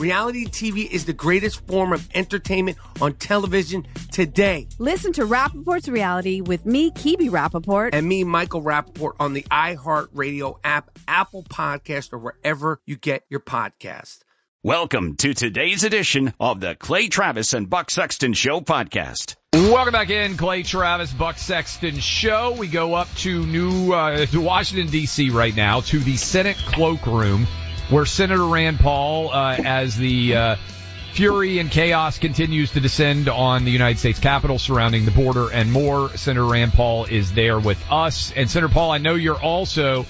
Reality TV is the greatest form of entertainment on television today. Listen to Rapaport's Reality with me, Kebe Rapaport. And me, Michael Rapaport, on the iHeartRadio app, Apple Podcast, or wherever you get your podcast. Welcome to today's edition of the Clay Travis and Buck Sexton Show podcast. Welcome back in, Clay Travis, Buck Sexton Show. We go up to New uh, to Washington D.C. right now to the Senate cloakroom, where Senator Rand Paul, uh, as the uh, fury and chaos continues to descend on the United States Capitol surrounding the border and more, Senator Rand Paul is there with us. And Senator Paul, I know you're also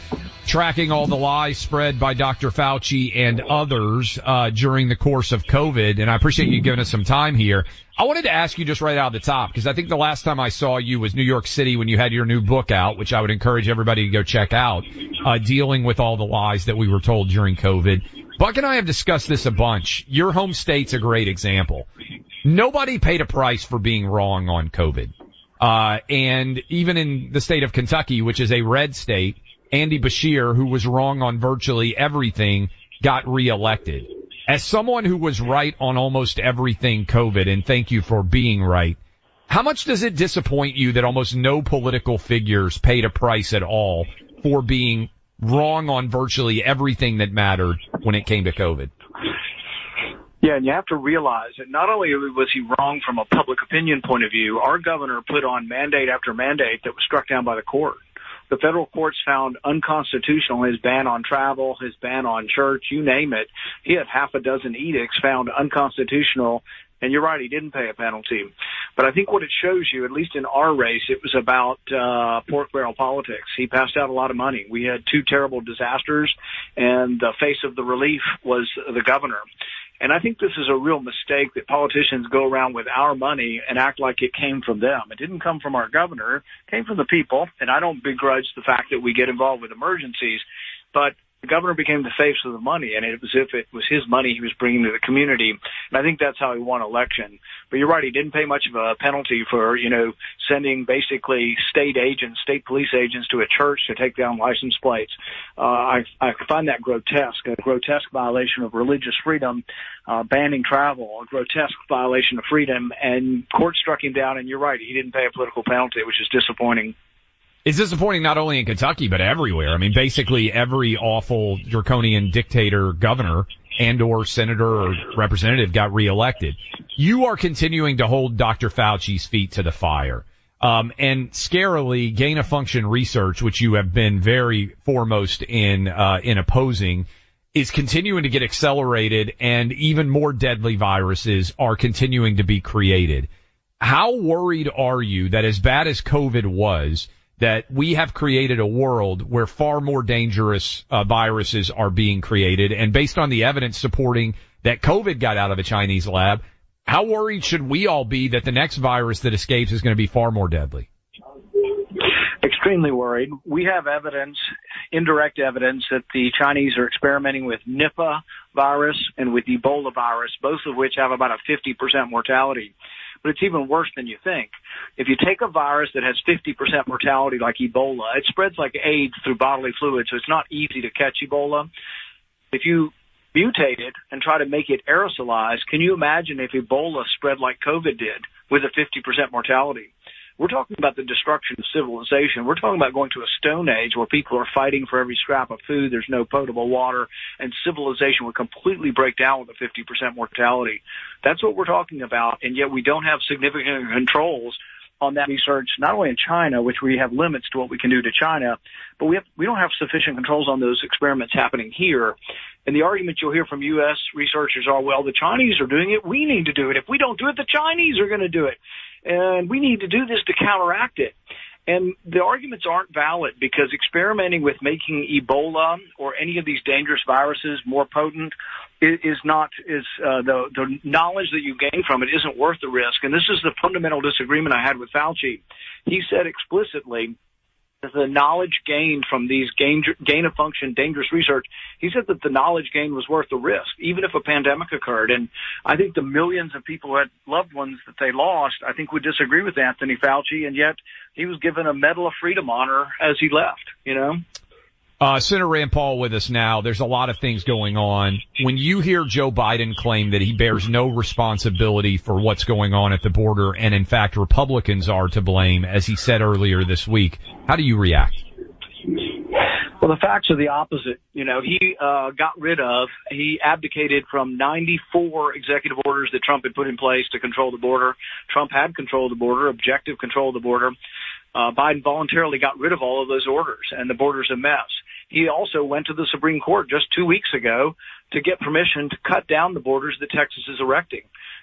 tracking all the lies spread by Dr. Fauci and others uh, during the course of COVID. And I appreciate you giving us some time here. I wanted to ask you just right out of the top because I think the last time I saw you was New York City when you had your new book out, which I would encourage everybody to go check out, uh, dealing with all the lies that we were told during COVID. Buck and I have discussed this a bunch. Your home state's a great example. Nobody paid a price for being wrong on COVID. Uh, and even in the state of Kentucky, which is a red state, Andy Beshear, who was wrong on virtually everything, got reelected. As someone who was right on almost everything COVID, and thank you for being right, how much does it disappoint you that almost no political figures paid a price at all for being wrong on virtually everything that mattered when it came to COVID? Yeah, and you have to realize that not only was he wrong from a public opinion point of view, our governor put on mandate after mandate that was struck down by the court the federal courts found unconstitutional his ban on travel, his ban on church, you name it. He had half a dozen edicts found unconstitutional. And you're right, he didn't pay a penalty. But I think what it shows you, at least in our race, it was about uh, pork barrel politics. He passed out a lot of money. We had two terrible disasters, and the face of the relief was the governor. And I think this is a real mistake that politicians go around with our money and act like it came from them. It didn't come from our governor, it came from the people. And I don't begrudge the fact that we get involved with emergencies, but the governor became the face of the money, and it was as if it was his money he was bringing to the community. And I think that's how he won election. But you're right, he didn't pay much of a penalty for, you know, sending basically state agents, state police agents to a church to take down license plates. Uh, I, I find that grotesque, a grotesque violation of religious freedom, uh, banning travel, a grotesque violation of freedom, and court struck him down, and you're right, he didn't pay a political penalty, which is disappointing. It's disappointing not only in Kentucky, but everywhere. I mean, basically every awful draconian dictator governor and or senator or representative got reelected. You are continuing to hold Dr. Fauci's feet to the fire. Um, and scarily, gain of function research, which you have been very foremost in, uh, in opposing, is continuing to get accelerated and even more deadly viruses are continuing to be created. How worried are you that as bad as COVID was, that we have created a world where far more dangerous uh, viruses are being created. And based on the evidence supporting that COVID got out of a Chinese lab, how worried should we all be that the next virus that escapes is going to be far more deadly? Extremely worried. We have evidence, indirect evidence, that the Chinese are experimenting with Nipah virus and with Ebola virus, both of which have about a 50% mortality but it's even worse than you think. If you take a virus that has 50% mortality like Ebola, it spreads like AIDS through bodily fluids, so it's not easy to catch Ebola. If you mutate it and try to make it aerosolized, can you imagine if Ebola spread like COVID did with a 50% mortality? We're talking about the destruction of civilization. We're talking about going to a stone age where people are fighting for every scrap of food. There's no potable water and civilization would completely break down with a 50% mortality. That's what we're talking about. And yet we don't have significant controls on that research, not only in China, which we have limits to what we can do to China, but we have, we don't have sufficient controls on those experiments happening here. And the argument you'll hear from U.S. researchers are, well, the Chinese are doing it. We need to do it. If we don't do it, the Chinese are going to do it and we need to do this to counteract it. And the arguments aren't valid because experimenting with making Ebola or any of these dangerous viruses more potent is not is uh, the the knowledge that you gain from it isn't worth the risk. And this is the fundamental disagreement I had with Fauci. He said explicitly that the knowledge gained from these gain, gain of function dangerous research, he said that the knowledge gain was worth the risk, even if a pandemic occurred. And I think the millions of people who had loved ones that they lost, I think would disagree with Anthony Fauci, and yet he was given a Medal of Freedom honor as he left, you know? Uh, Senator Rand Paul with us now. There's a lot of things going on. When you hear Joe Biden claim that he bears no responsibility for what's going on at the border, and in fact Republicans are to blame, as he said earlier this week, how do you react? Well, the facts are the opposite. You know, he uh, got rid of, he abdicated from 94 executive orders that Trump had put in place to control the border. Trump had control of the border, objective control of the border. Uh, Biden voluntarily got rid of all of those orders, and the border's a mess. He also went to the Supreme Court just two weeks ago to get permission to cut down the borders that Texas is erecting.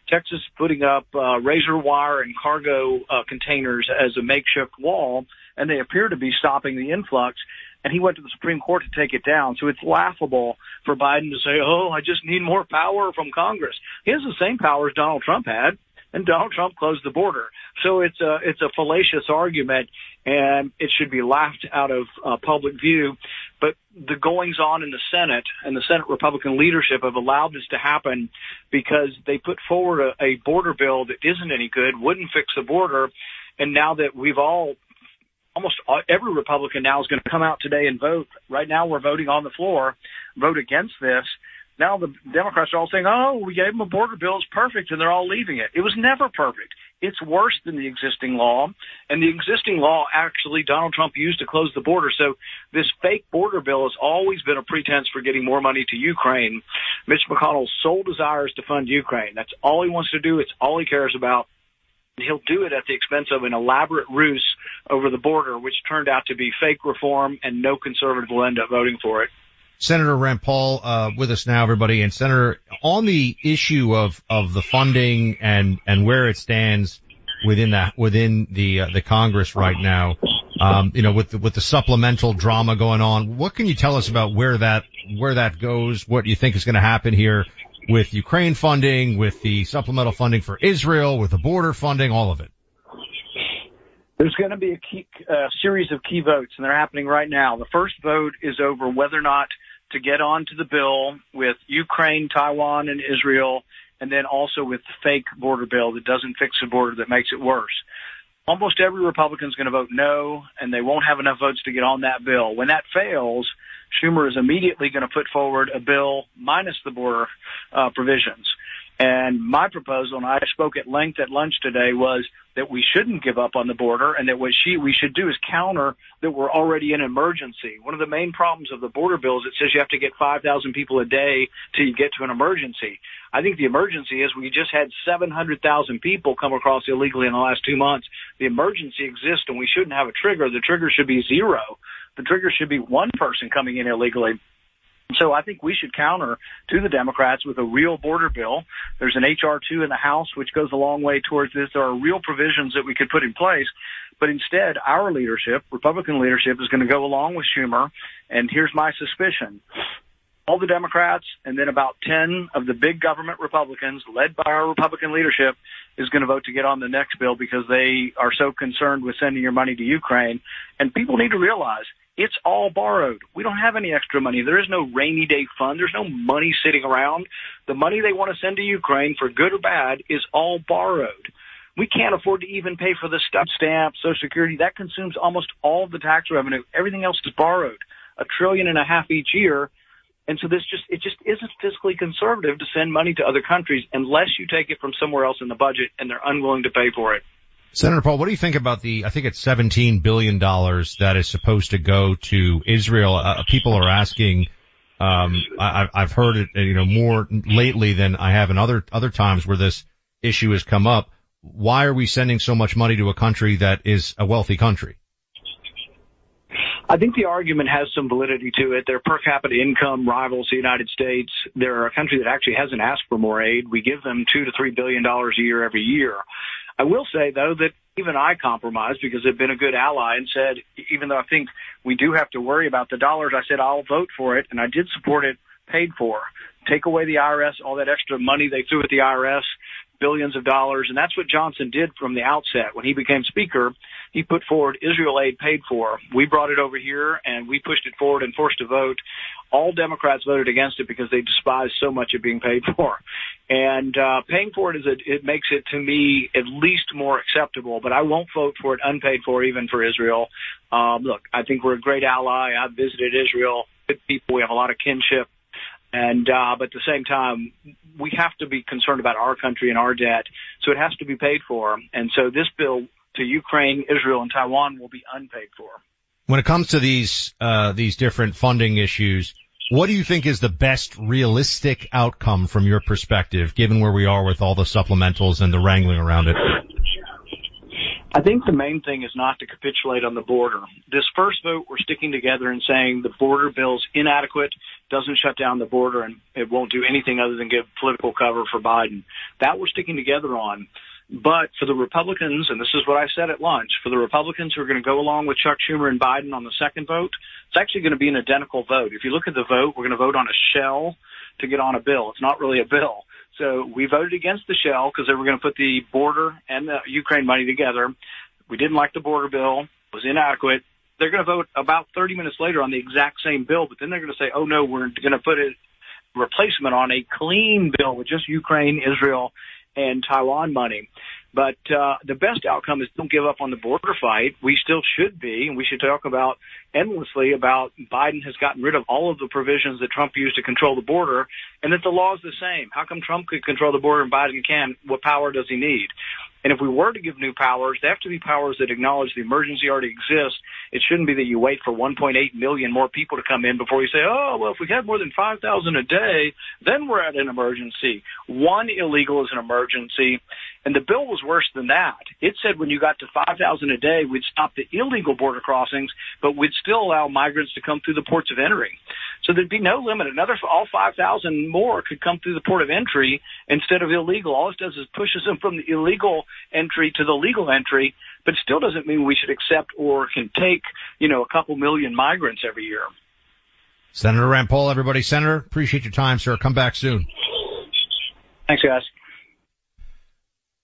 Texas is putting up uh, razor wire and cargo uh, containers as a makeshift wall, and they appear to be stopping the influx and he went to the Supreme Court to take it down. So it's laughable for Biden to say, "Oh, I just need more power from Congress." He has the same power as Donald Trump had, and Donald Trump closed the border. So it's a it's a fallacious argument, and it should be laughed out of uh, public view. But the goings on in the Senate and the Senate Republican leadership have allowed this to happen because they put forward a, a border bill that isn't any good, wouldn't fix the border, and now that we've all almost every Republican now is going to come out today and vote. Right now, we're voting on the floor, vote against this. Now the Democrats are all saying, "Oh, we gave them a border bill; it's perfect," and they're all leaving it. It was never perfect. It's worse than the existing law, and the existing law actually Donald Trump used to close the border. So this fake border bill has always been a pretense for getting more money to Ukraine. Mitch McConnell's sole desire is to fund Ukraine. That's all he wants to do. It's all he cares about. He'll do it at the expense of an elaborate ruse over the border, which turned out to be fake reform, and no conservative will end up voting for it. Senator Rand Paul uh, with us now, everybody, and Senator on the issue of of the funding and and where it stands within that within the uh, the Congress right now. Um, you know, with the, with the supplemental drama going on, what can you tell us about where that where that goes? What do you think is going to happen here with Ukraine funding, with the supplemental funding for Israel, with the border funding, all of it? There's going to be a key, uh, series of key votes, and they're happening right now. The first vote is over whether or not to get onto the bill with Ukraine, Taiwan, and Israel, and then also with the fake border bill that doesn't fix the border that makes it worse. Almost every Republican is going to vote no, and they won't have enough votes to get on that bill. When that fails, Schumer is immediately going to put forward a bill minus the border uh, provisions. And my proposal, and I spoke at length at lunch today, was that we shouldn't give up on the border and that what she, we should do is counter that we're already in emergency. One of the main problems of the border bill is it says you have to get 5,000 people a day till you get to an emergency. I think the emergency is we just had 700,000 people come across illegally in the last two months. The emergency exists and we shouldn't have a trigger. The trigger should be zero. The trigger should be one person coming in illegally. So I think we should counter to the Democrats with a real border bill. There's an HR two in the House which goes a long way towards this. There are real provisions that we could put in place. But instead, our leadership, Republican leadership, is going to go along with Schumer. And here's my suspicion. All the Democrats and then about 10 of the big government Republicans led by our Republican leadership is going to vote to get on the next bill because they are so concerned with sending your money to Ukraine. And people need to realize it's all borrowed. We don't have any extra money. There is no rainy day fund. There's no money sitting around. The money they want to send to Ukraine for good or bad is all borrowed. We can't afford to even pay for the stuff stamp, Social Security. That consumes almost all the tax revenue. Everything else is borrowed. A trillion and a half each year. And so this just, it just isn't fiscally conservative to send money to other countries unless you take it from somewhere else in the budget and they're unwilling to pay for it. Senator Paul, what do you think about the, I think it's $17 billion that is supposed to go to Israel? Uh, people are asking, um, I, I've heard it, you know, more lately than I have in other, other times where this issue has come up. Why are we sending so much money to a country that is a wealthy country? I think the argument has some validity to it. Their per capita income rivals the United States. They're a country that actually hasn't asked for more aid. We give them two to three billion dollars a year every year. I will say though that even I compromised because I've been a good ally and said, even though I think we do have to worry about the dollars, I said I'll vote for it and I did support it paid for. Take away the IRS, all that extra money they threw at the IRS, billions of dollars. And that's what Johnson did from the outset. When he became speaker, he put forward Israel aid paid for. We brought it over here and we pushed it forward and forced a vote. All Democrats voted against it because they despise so much of being paid for. And, uh, paying for it is a, it makes it to me at least more acceptable, but I won't vote for it unpaid for even for Israel. Um, look, I think we're a great ally. I've visited Israel. Good people. We have a lot of kinship. And, uh, but at the same time, we have to be concerned about our country and our debt. So it has to be paid for. And so this bill to Ukraine, Israel, and Taiwan will be unpaid for. When it comes to these, uh, these different funding issues, what do you think is the best realistic outcome from your perspective, given where we are with all the supplementals and the wrangling around it? I think the main thing is not to capitulate on the border. This first vote, we're sticking together and saying the border bill's inadequate, doesn't shut down the border, and it won't do anything other than give political cover for Biden. That we're sticking together on. But for the Republicans, and this is what I said at lunch, for the Republicans who are going to go along with Chuck Schumer and Biden on the second vote, it's actually going to be an identical vote. If you look at the vote, we're going to vote on a shell to get on a bill. It's not really a bill. So we voted against the shell because they were going to put the border and the Ukraine money together. We didn't like the border bill. It was inadequate. They're going to vote about 30 minutes later on the exact same bill, but then they're going to say, oh no, we're going to put a replacement on a clean bill with just Ukraine, Israel, and Taiwan money. But uh, the best outcome is don't give up on the border fight. We still should be, and we should talk about endlessly about Biden has gotten rid of all of the provisions that Trump used to control the border, and that the law is the same. How come Trump could control the border and Biden can? What power does he need? And if we were to give new powers, they have to be powers that acknowledge the emergency already exists. It shouldn't be that you wait for 1.8 million more people to come in before you say, oh, well, if we had more than 5,000 a day, then we're at an emergency. One illegal is an emergency. And the bill was worse than that. It said when you got to 5,000 a day, we'd stop the illegal border crossings, but we'd still allow migrants to come through the ports of entry. So there'd be no limit. Another, all 5,000 more could come through the port of entry instead of illegal. All it does is pushes them from the illegal entry to the legal entry, but still doesn't mean we should accept or can take, you know, a couple million migrants every year. Senator Rand Paul, everybody. Senator, appreciate your time, sir. Come back soon. Thanks, guys.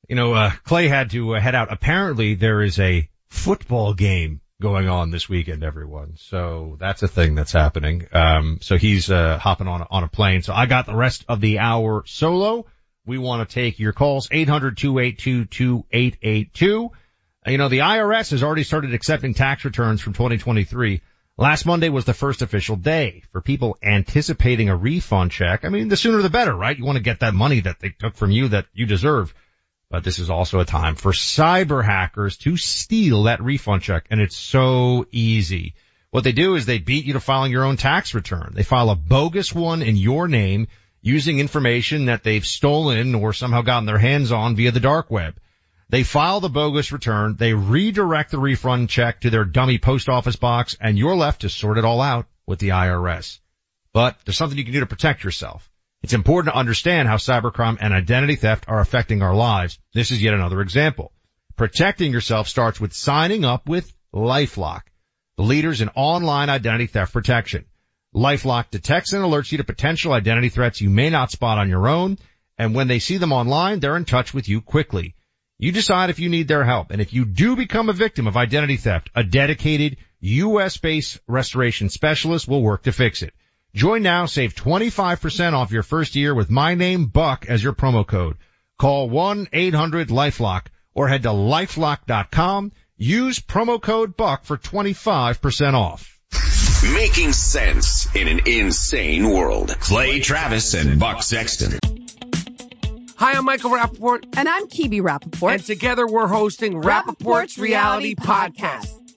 You know, uh, Clay had to uh, head out. Apparently there is a football game going on this weekend, everyone. So that's a thing that's happening. Um, so he's, uh, hopping on, a, on a plane. So I got the rest of the hour solo. We want to take your calls, 800-282-2882. You know, the IRS has already started accepting tax returns from 2023. Last Monday was the first official day for people anticipating a refund check. I mean, the sooner the better, right? You want to get that money that they took from you that you deserve. But this is also a time for cyber hackers to steal that refund check. And it's so easy. What they do is they beat you to filing your own tax return. They file a bogus one in your name using information that they've stolen or somehow gotten their hands on via the dark web. They file the bogus return, they redirect the refund check to their dummy post office box, and you're left to sort it all out with the IRS. But there's something you can do to protect yourself. It's important to understand how cybercrime and identity theft are affecting our lives. This is yet another example. Protecting yourself starts with signing up with LifeLock, the leaders in online identity theft protection. LifeLock detects and alerts you to potential identity threats you may not spot on your own, and when they see them online, they're in touch with you quickly. You decide if you need their help, and if you do become a victim of identity theft, a dedicated U.S.-based restoration specialist will work to fix it. Join now, save 25% off your first year with my name Buck as your promo code. Call 1-800-LifeLock or head to lifelock.com. Use promo code Buck for 25% off. Making sense in an insane world. Clay Travis and Buck Sexton. Hi, I'm Michael Rapaport. And I'm Kebe Rapaport. And together we're hosting Rapaport's, Reality, Podcast.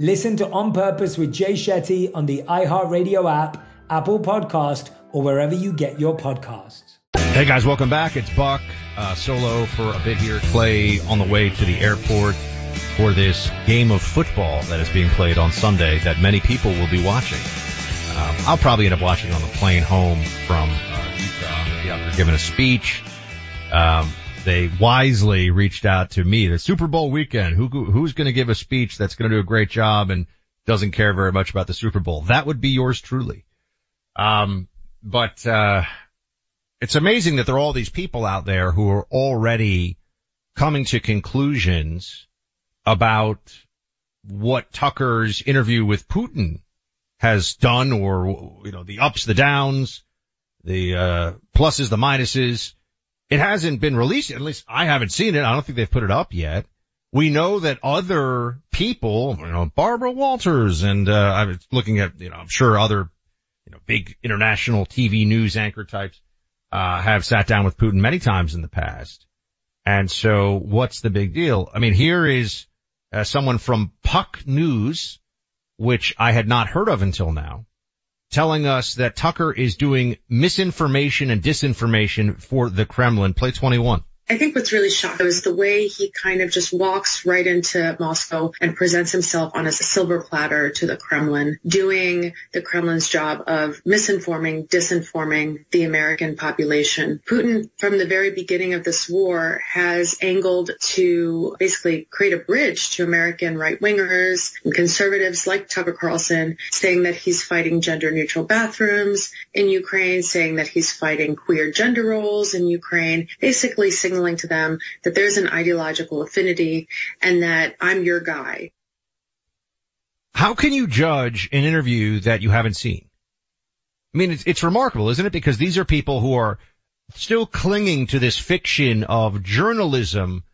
Listen to On Purpose with Jay Shetty on the iHeartRadio app, Apple Podcast, or wherever you get your podcasts. Hey guys, welcome back. It's Buck uh, solo for a bit here. Clay on the way to the airport for this game of football that is being played on Sunday that many people will be watching. Um, I'll probably end up watching on the plane home from uh, Utah. After giving a speech. Um, they wisely reached out to me. The Super Bowl weekend. Who who's going to give a speech that's going to do a great job and doesn't care very much about the Super Bowl? That would be yours truly. Um, but uh, it's amazing that there are all these people out there who are already coming to conclusions about what Tucker's interview with Putin has done or, you know, the ups, the downs, the, uh, pluses, the minuses. It hasn't been released. At least I haven't seen it. I don't think they've put it up yet. We know that other people, you know, Barbara Walters and, uh, I was looking at, you know, I'm sure other, you know, big international TV news anchor types, uh, have sat down with Putin many times in the past. And so what's the big deal? I mean, here is uh, someone from Puck News, which I had not heard of until now, telling us that Tucker is doing misinformation and disinformation for the Kremlin. Play 21. I think what's really shocking is the way he kind of just walks right into Moscow and presents himself on a silver platter to the Kremlin, doing the Kremlin's job of misinforming, disinforming the American population. Putin, from the very beginning of this war, has angled to basically create a bridge to American right wingers and conservatives like Tucker Carlson, saying that he's fighting gender neutral bathrooms in Ukraine, saying that he's fighting queer gender roles in Ukraine, basically signaling to them that there's an ideological affinity and that I'm your guy. How can you judge an interview that you haven't seen? I mean, it's, it's remarkable, isn't it? Because these are people who are still clinging to this fiction of journalism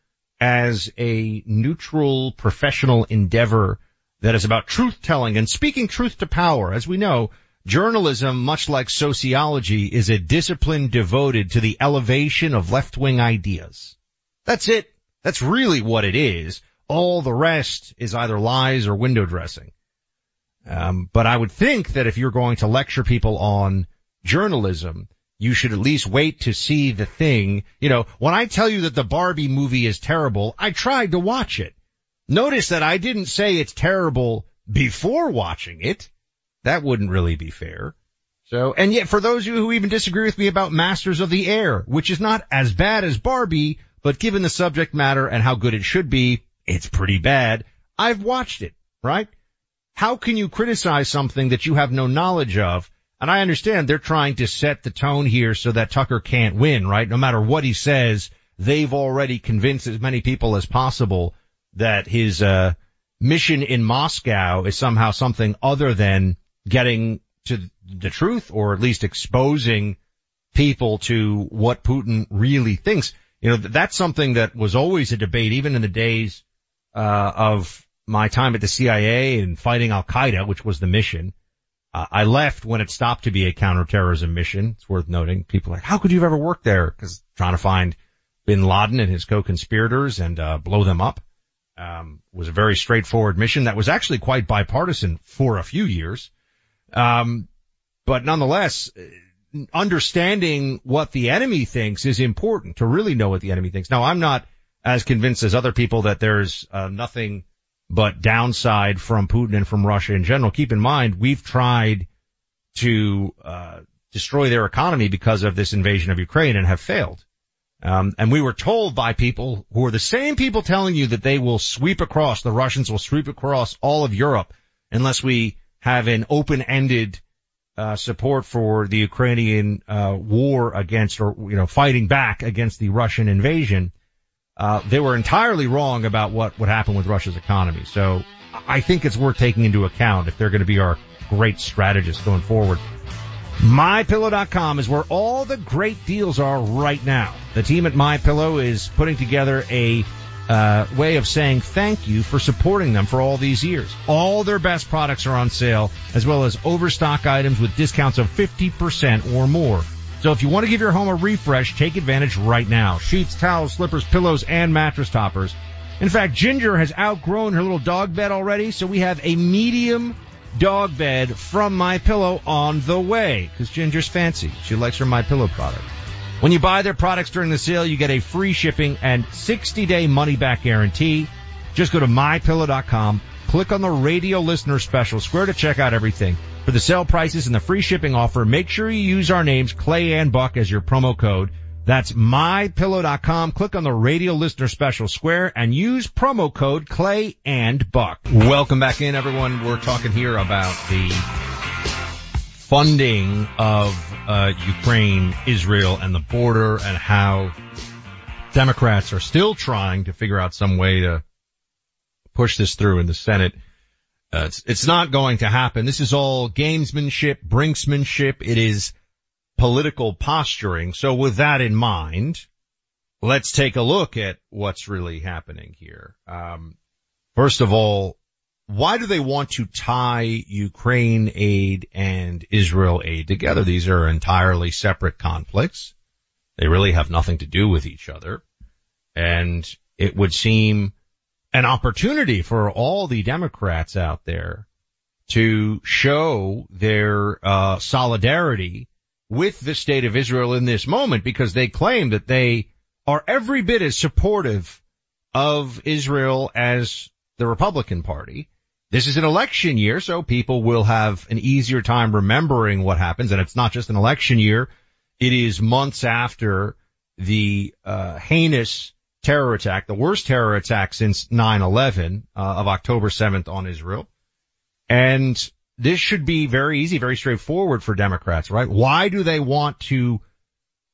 as a neutral professional endeavor that is about truth telling and speaking truth to power. As we know, journalism, much like sociology, is a discipline devoted to the elevation of left-wing ideas. That's it. That's really what it is. All the rest is either lies or window dressing. Um, but I would think that if you're going to lecture people on journalism, you should at least wait to see the thing. You know, when I tell you that the Barbie movie is terrible, I tried to watch it. Notice that I didn't say it's terrible before watching it. That wouldn't really be fair. So, and yet for those of you who even disagree with me about Masters of the Air, which is not as bad as Barbie, but given the subject matter and how good it should be, it's pretty bad. I've watched it, right? How can you criticize something that you have no knowledge of and I understand they're trying to set the tone here so that Tucker can't win, right? No matter what he says, they've already convinced as many people as possible that his, uh, mission in Moscow is somehow something other than getting to the truth or at least exposing people to what Putin really thinks. You know, that's something that was always a debate even in the days, uh, of my time at the CIA and fighting Al Qaeda, which was the mission. Uh, I left when it stopped to be a counterterrorism mission. It's worth noting. People are like, how could you have ever worked there? Because trying to find Bin Laden and his co-conspirators and uh, blow them up um, was a very straightforward mission that was actually quite bipartisan for a few years. Um, but nonetheless, understanding what the enemy thinks is important to really know what the enemy thinks. Now, I'm not as convinced as other people that there's uh, nothing but downside from Putin and from Russia in general. Keep in mind, we've tried to uh, destroy their economy because of this invasion of Ukraine and have failed. Um, and we were told by people who are the same people telling you that they will sweep across, the Russians will sweep across all of Europe unless we have an open-ended uh, support for the Ukrainian uh, war against, or you know, fighting back against the Russian invasion uh, they were entirely wrong about what would happen with Russia's economy. So I think it's worth taking into account if they're going to be our great strategists going forward. MyPillow.com is where all the great deals are right now. The team at MyPillow is putting together a uh, way of saying thank you for supporting them for all these years. All their best products are on sale, as well as overstock items with discounts of 50% or more. So if you want to give your home a refresh, take advantage right now. Sheets, towels, slippers, pillows, and mattress toppers. In fact, Ginger has outgrown her little dog bed already, so we have a medium dog bed from My Pillow on the way because Ginger's fancy. She likes her My Pillow product. When you buy their products during the sale, you get a free shipping and 60-day money-back guarantee. Just go to mypillow.com, click on the radio listener special, square to check out everything. For the sale prices and the free shipping offer, make sure you use our names, Clay and Buck, as your promo code. That's mypillow.com. Click on the radio listener special square and use promo code Clay and Buck. Welcome back in everyone. We're talking here about the funding of uh, Ukraine, Israel, and the border and how Democrats are still trying to figure out some way to push this through in the Senate. Uh, it's, it's not going to happen. This is all gamesmanship, brinksmanship. It is political posturing. So with that in mind, let's take a look at what's really happening here. Um, first of all, why do they want to tie Ukraine aid and Israel aid together? These are entirely separate conflicts. They really have nothing to do with each other. And it would seem an opportunity for all the Democrats out there to show their uh, solidarity with the state of Israel in this moment because they claim that they are every bit as supportive of Israel as the Republican Party. This is an election year, so people will have an easier time remembering what happens, and it's not just an election year. It is months after the uh, heinous terror attack, the worst terror attack since 9-11 uh, of October 7th on Israel. And this should be very easy, very straightforward for Democrats, right? Why do they want to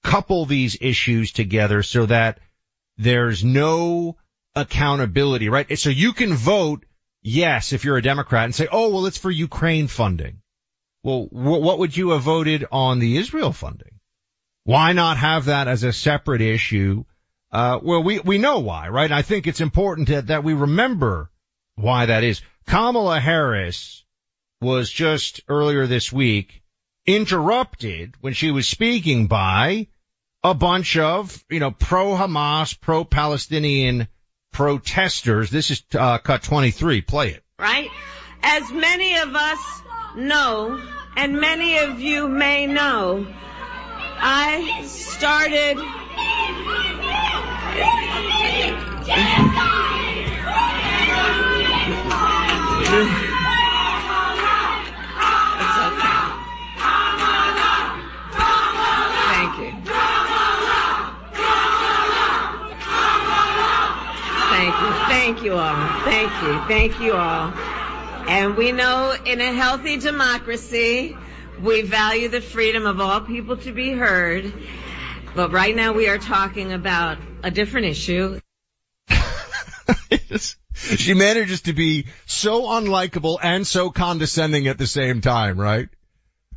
couple these issues together so that there's no accountability, right? So you can vote yes, if you're a Democrat and say, oh, well, it's for Ukraine funding. Well, wh- what would you have voted on the Israel funding? Why not have that as a separate issue? Uh, well, we, we know why, right? I think it's important that, that we remember why that is. Kamala Harris was just earlier this week interrupted when she was speaking by a bunch of, you know, pro-Hamas, pro-Palestinian protesters. This is uh, cut 23. Play it. Right? As many of us know, and many of you may know, I started. Thank you. Thank you. All. Thank you. Thank you all. And we know in a healthy democracy, we value the freedom of all people to be heard. But right now we are talking about a different issue. she manages to be so unlikable and so condescending at the same time, right?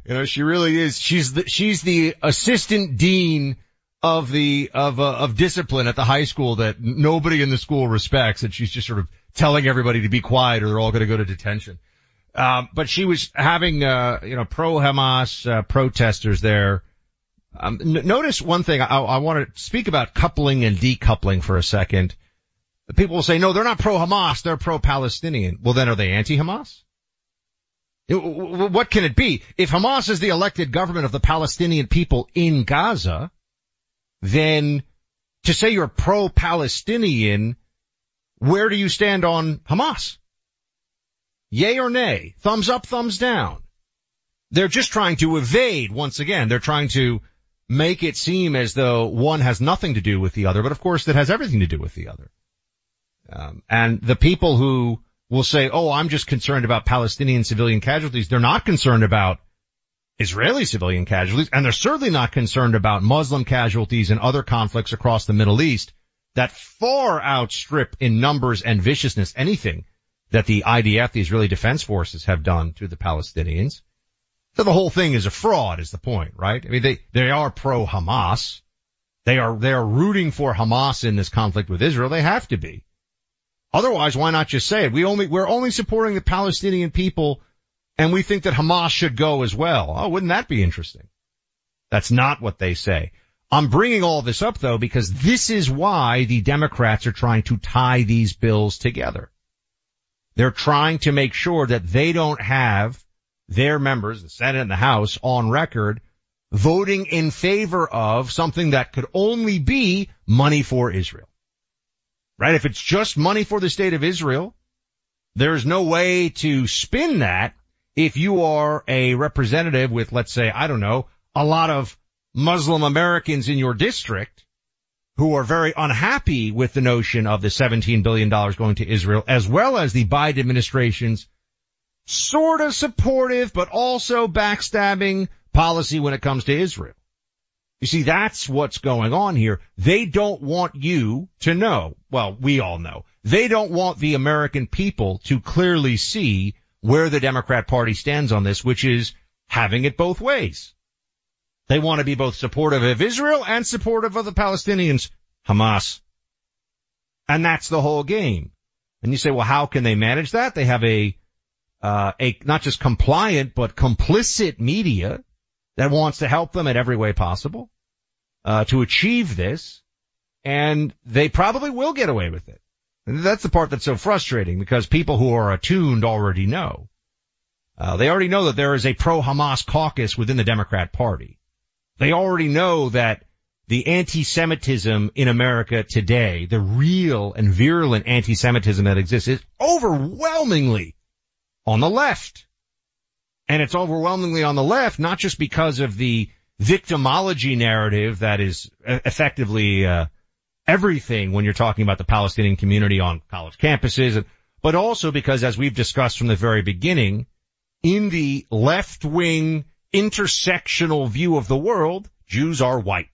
You know, she really is. She's the, she's the assistant dean of the, of, uh, of discipline at the high school that nobody in the school respects and she's just sort of telling everybody to be quiet or they're all going to go to detention. Um, but she was having, uh, you know, pro-Hamas, uh, protesters there. Um, n- notice one thing. I, I want to speak about coupling and decoupling for a second. People will say, no, they're not pro-Hamas, they're pro-Palestinian. Well, then are they anti-Hamas? What can it be? If Hamas is the elected government of the Palestinian people in Gaza, then to say you're pro-Palestinian, where do you stand on Hamas? Yay or nay? Thumbs up, thumbs down. They're just trying to evade, once again, they're trying to make it seem as though one has nothing to do with the other, but of course it has everything to do with the other. Um, and the people who will say, oh, I'm just concerned about Palestinian civilian casualties. They're not concerned about Israeli civilian casualties, and they're certainly not concerned about Muslim casualties and other conflicts across the Middle East that far outstrip in numbers and viciousness anything that the IDF, the Israeli Defense Forces, have done to the Palestinians. So the whole thing is a fraud is the point, right? I mean, they, they are pro-Hamas. They are, they are rooting for Hamas in this conflict with Israel. They have to be. Otherwise, why not just say it? We only, we're only supporting the Palestinian people and we think that Hamas should go as well. Oh, wouldn't that be interesting? That's not what they say. I'm bringing all this up though because this is why the Democrats are trying to tie these bills together. They're trying to make sure that they don't have their members, the Senate and the House, on record voting in favor of something that could only be money for Israel. Right? If it's just money for the state of Israel, there's no way to spin that if you are a representative with, let's say, I don't know, a lot of Muslim Americans in your district who are very unhappy with the notion of the $17 billion going to Israel, as well as the Biden administration's sort of supportive, but also backstabbing policy when it comes to Israel. You see, that's what's going on here. They don't want you to know. Well, we all know. They don't want the American people to clearly see where the Democrat party stands on this, which is having it both ways. They want to be both supportive of Israel and supportive of the Palestinians, Hamas. And that's the whole game. And you say, well, how can they manage that? They have a, uh, a, not just compliant, but complicit media that wants to help them in every way possible, uh, to achieve this. And they probably will get away with it. That's the part that's so frustrating because people who are attuned already know. Uh, they already know that there is a pro-Hamas caucus within the Democrat Party. They already know that the anti-Semitism in America today, the real and virulent anti-Semitism that exists is overwhelmingly on the left. And it's overwhelmingly on the left, not just because of the victimology narrative that is effectively, uh, everything when you're talking about the Palestinian community on college campuses, but also because as we've discussed from the very beginning, in the left wing intersectional view of the world, Jews are white.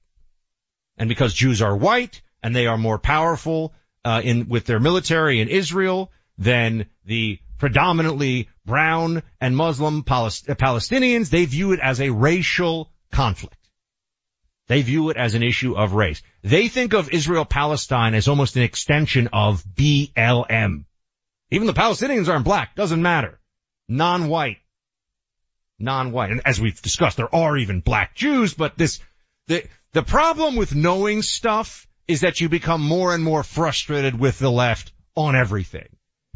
And because Jews are white and they are more powerful, uh, in, with their military in Israel than the predominantly brown and Muslim Palestinians, they view it as a racial conflict. They view it as an issue of race. They think of Israel-Palestine as almost an extension of BLM. Even the Palestinians aren't black. Doesn't matter. Non-white. Non-white. And as we've discussed, there are even black Jews, but this, the, the problem with knowing stuff is that you become more and more frustrated with the left on everything.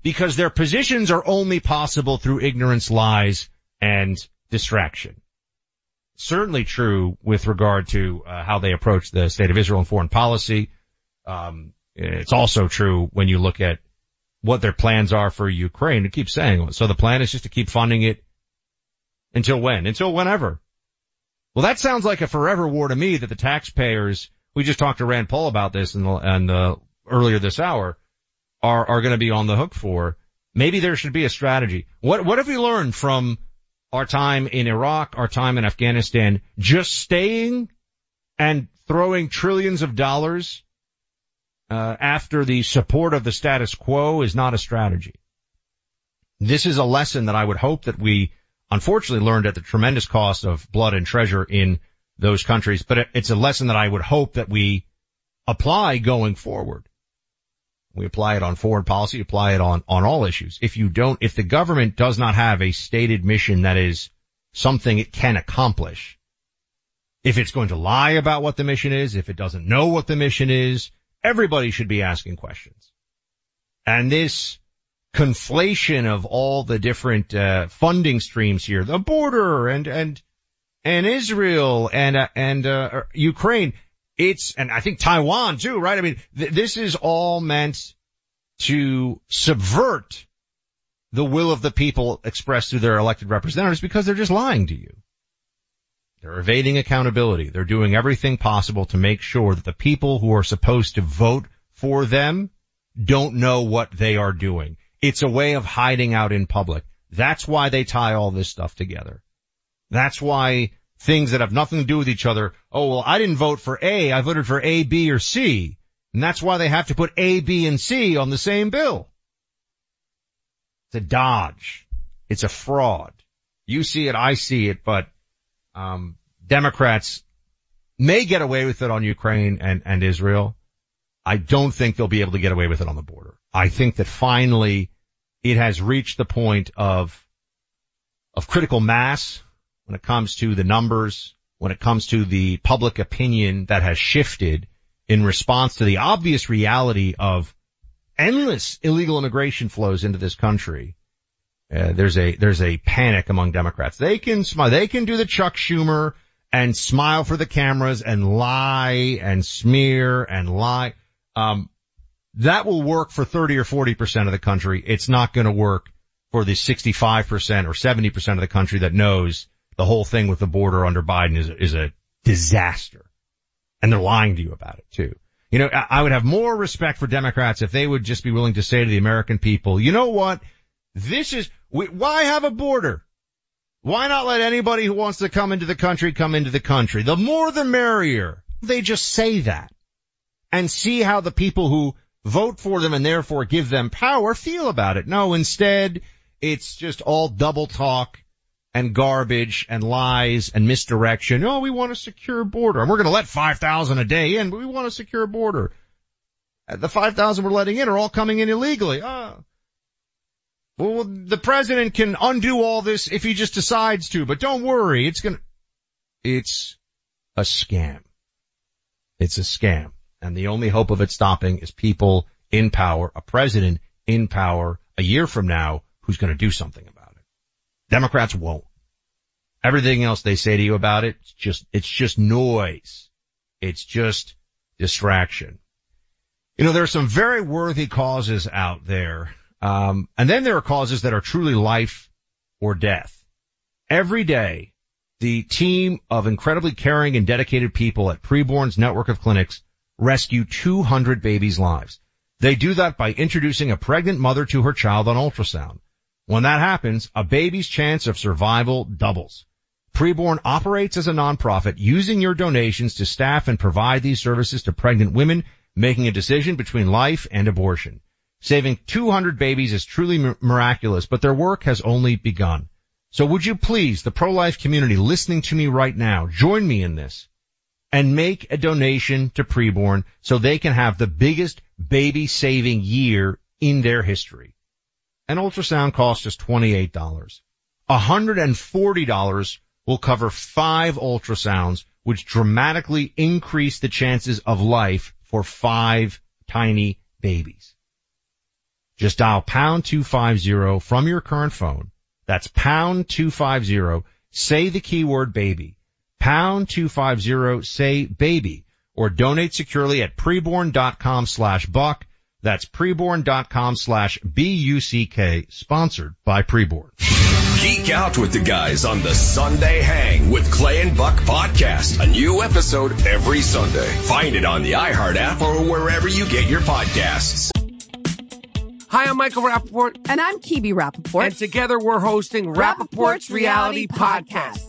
Because their positions are only possible through ignorance, lies, and distraction certainly true with regard to uh, how they approach the state of Israel and foreign policy. Um, it's also true when you look at what their plans are for Ukraine. To keep saying so, the plan is just to keep funding it until when? Until whenever. Well, that sounds like a forever war to me. That the taxpayers. We just talked to Rand Paul about this and earlier this hour are are going to be on the hook for. Maybe there should be a strategy. What what have we learned from our time in Iraq, our time in Afghanistan, just staying and throwing trillions of dollars uh, after the support of the status quo is not a strategy. This is a lesson that I would hope that we unfortunately learned at the tremendous cost of blood and treasure in those countries, but it's a lesson that I would hope that we apply going forward. We apply it on foreign policy, apply it on, on all issues. If you don't, if the government does not have a stated mission that is something it can accomplish, if it's going to lie about what the mission is, if it doesn't know what the mission is, everybody should be asking questions. And this conflation of all the different uh, funding streams here, the border and and and Israel and uh, and uh, Ukraine, it's, and I think Taiwan too, right? I mean, th- this is all meant to subvert the will of the people expressed through their elected representatives because they're just lying to you. They're evading accountability. They're doing everything possible to make sure that the people who are supposed to vote for them don't know what they are doing. It's a way of hiding out in public. That's why they tie all this stuff together. That's why things that have nothing to do with each other. Oh, well, I didn't vote for A. I voted for A, B, or C. And that's why they have to put A, B, and C on the same bill. It's a dodge. It's a fraud. You see it, I see it, but, um, Democrats may get away with it on Ukraine and, and Israel. I don't think they'll be able to get away with it on the border. I think that finally it has reached the point of, of critical mass when it comes to the numbers, when it comes to the public opinion that has shifted in response to the obvious reality of endless illegal immigration flows into this country. Uh, there's a there's a panic among Democrats. They can smile. They can do the Chuck Schumer and smile for the cameras and lie and smear and lie. Um, that will work for 30 or 40 percent of the country. It's not going to work for the 65 percent or 70 percent of the country that knows the whole thing with the border under Biden is, is a disaster. And they're lying to you about it too. You know, I would have more respect for Democrats if they would just be willing to say to the American people, you know what? This is, why have a border? Why not let anybody who wants to come into the country come into the country? The more the merrier. They just say that and see how the people who vote for them and therefore give them power feel about it. No, instead it's just all double talk and garbage and lies and misdirection. Oh, we want a secure border and we're going to let 5,000 a day in, but we want a secure border. Uh, the 5,000 we're letting in are all coming in illegally. Ah. Well, the president can undo all this if he just decides to, but don't worry. It's going to, it's a scam. It's a scam. And the only hope of it stopping is people in power, a president in power a year from now who's going to do something about it. Democrats won't. Everything else they say to you about it, it's just, it's just noise. It's just distraction. You know, there are some very worthy causes out there. Um, and then there are causes that are truly life or death. Every day, the team of incredibly caring and dedicated people at Preborn's network of clinics rescue 200 babies' lives. They do that by introducing a pregnant mother to her child on ultrasound. When that happens, a baby's chance of survival doubles. Preborn operates as a nonprofit using your donations to staff and provide these services to pregnant women making a decision between life and abortion. Saving 200 babies is truly miraculous, but their work has only begun. So would you please, the pro-life community listening to me right now, join me in this and make a donation to preborn so they can have the biggest baby saving year in their history. An ultrasound costs just $28. $140 will cover five ultrasounds, which dramatically increase the chances of life for five tiny babies. Just dial pound 250 from your current phone. That's pound 250. Say the keyword baby. Pound 250 say baby or donate securely at preborn.com slash buck. That's preborn.com slash B-U-C-K sponsored by preborn. Geek out with the guys on the Sunday Hang with Clay and Buck podcast. A new episode every Sunday. Find it on the iHeart app or wherever you get your podcasts. Hi, I'm Michael Rapaport. And I'm Kebe Rapaport. And together we're hosting Rapaport's, Reality Podcast.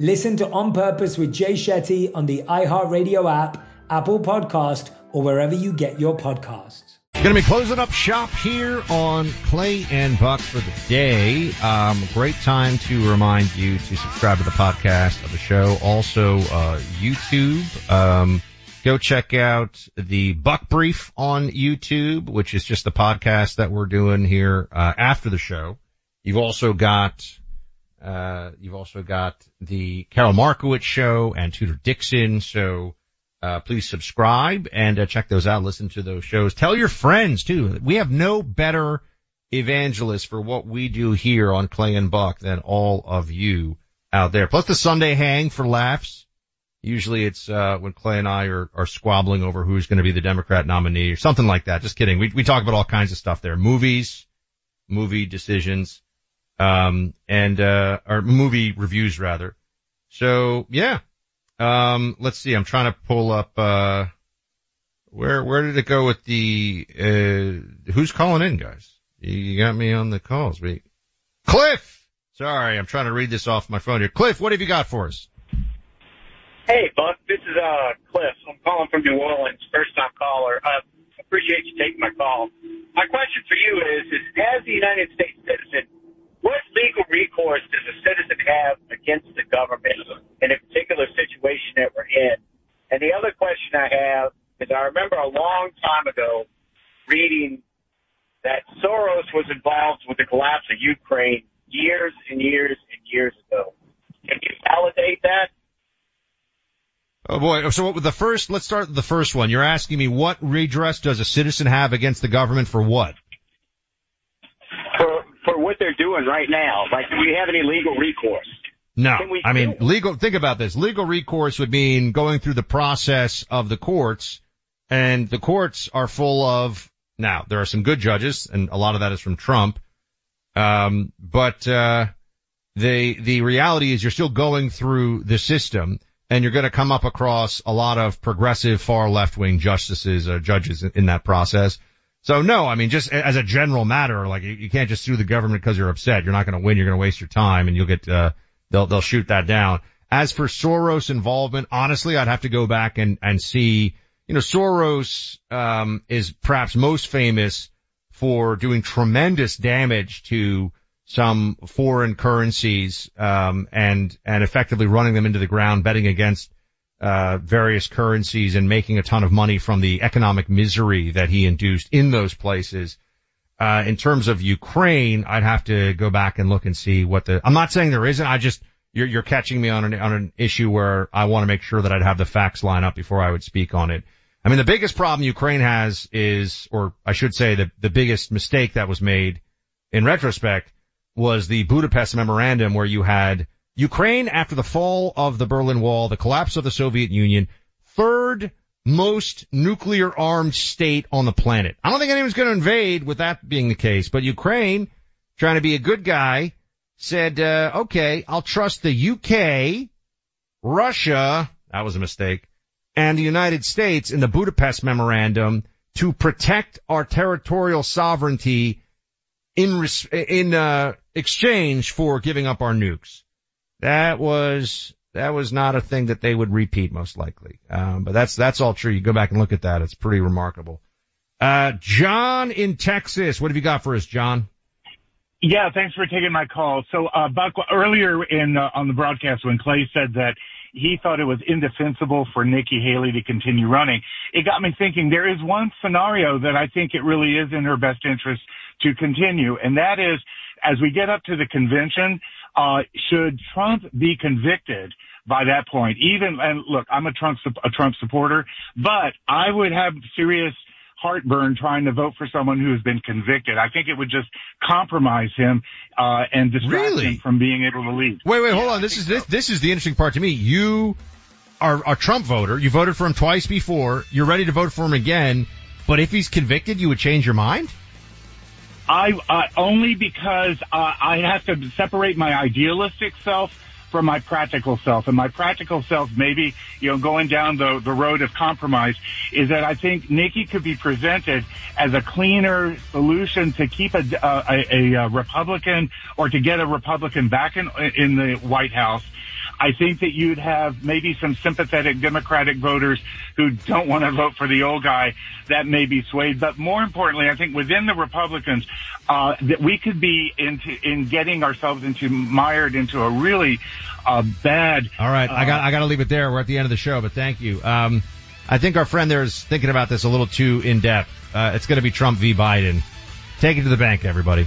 Listen to On Purpose with Jay Shetty on the iHeartRadio app, Apple Podcast, or wherever you get your podcasts. Going to be closing up shop here on Clay and Buck for the day. Um, great time to remind you to subscribe to the podcast of the show. Also, uh, YouTube. Um, go check out the Buck Brief on YouTube, which is just the podcast that we're doing here uh, after the show. You've also got uh, you've also got the Carol Markowitz show and Tudor Dixon. So, uh, please subscribe and uh, check those out. Listen to those shows. Tell your friends too. We have no better evangelist for what we do here on Clay and Buck than all of you out there. Plus the Sunday hang for laughs. Usually it's, uh, when Clay and I are, are squabbling over who's going to be the Democrat nominee or something like that. Just kidding. We, we talk about all kinds of stuff there. Movies, movie decisions um, and, uh, or movie reviews rather. So yeah. Um, let's see. I'm trying to pull up, uh, where where did it go with the uh who's calling in, guys? You got me on the calls. We Cliff. Sorry, I'm trying to read this off my phone here. Cliff, what have you got for us? Hey, Buck. This is uh Cliff. I'm calling from New Orleans. First time caller. Uh, appreciate you taking my call. My question for you is: is as a United States citizen, what legal recourse does a citizen have against the government in a particular situation that we're in? And the other question I have is: I remember a long time ago reading that Soros was involved with the collapse of Ukraine years and years and years ago. Can you validate that? Oh. So what with the first, let's start with the first one. You're asking me what redress does a citizen have against the government for what? For, for what they're doing right now. Like, do we have any legal recourse? No. I mean, legal, think about this. Legal recourse would mean going through the process of the courts and the courts are full of, now there are some good judges and a lot of that is from Trump. Um, but, uh, the, the reality is you're still going through the system and you're going to come up across a lot of progressive far left wing justices or judges in, in that process. So no, I mean, just as a general matter, like you, you can't just sue the government because you're upset. You're not going to win. You're going to waste your time and you'll get, uh, they'll, they'll shoot that down. As for Soros involvement, honestly, I'd have to go back and, and see, you know, Soros, um, is perhaps most famous for doing tremendous damage to some foreign currencies, um, and, and effectively running them into the ground, betting against, uh, various currencies and making a ton of money from the economic misery that he induced in those places. Uh, in terms of Ukraine, I'd have to go back and look and see what the, I'm not saying there isn't, I just, you're, you're catching me on an, on an issue where I want to make sure that I'd have the facts line up before I would speak on it. I mean, the biggest problem Ukraine has is, or I should say the, the biggest mistake that was made in retrospect was the Budapest memorandum where you had Ukraine after the fall of the Berlin Wall, the collapse of the Soviet Union, third most nuclear armed state on the planet. I don't think anyone's going to invade with that being the case, but Ukraine, trying to be a good guy, said, uh, okay, I'll trust the UK, Russia, that was a mistake, and the United States in the Budapest memorandum to protect our territorial sovereignty in in uh, exchange for giving up our nukes. That was that was not a thing that they would repeat most likely. Um, but that's that's all true. You go back and look at that; it's pretty remarkable. Uh, John in Texas, what have you got for us, John? Yeah, thanks for taking my call. So, uh, Buck, earlier in uh, on the broadcast when Clay said that he thought it was indefensible for Nikki Haley to continue running, it got me thinking. There is one scenario that I think it really is in her best interest to continue, and that is as we get up to the convention, uh, should Trump be convicted by that point, even and look, I'm a Trump a Trump supporter, but I would have serious heartburn trying to vote for someone who has been convicted. I think it would just compromise him uh, and distract him from being able to lead. Wait, wait, hold on. This is this, this is the interesting part to me. You are a Trump voter. You voted for him twice before. You're ready to vote for him again. But if he's convicted, you would change your mind? I uh, only because uh, I have to separate my idealistic self from my practical self, and my practical self, maybe you know, going down the the road of compromise, is that I think Nikki could be presented as a cleaner solution to keep a a, a Republican or to get a Republican back in in the White House. I think that you'd have maybe some sympathetic Democratic voters who don't want to vote for the old guy that may be swayed. But more importantly, I think within the Republicans, uh, that we could be into, in getting ourselves into mired into a really, uh, bad. All right, I got I got to leave it there. We're at the end of the show, but thank you. Um, I think our friend there is thinking about this a little too in depth. Uh, it's going to be Trump v. Biden. Take it to the bank, everybody.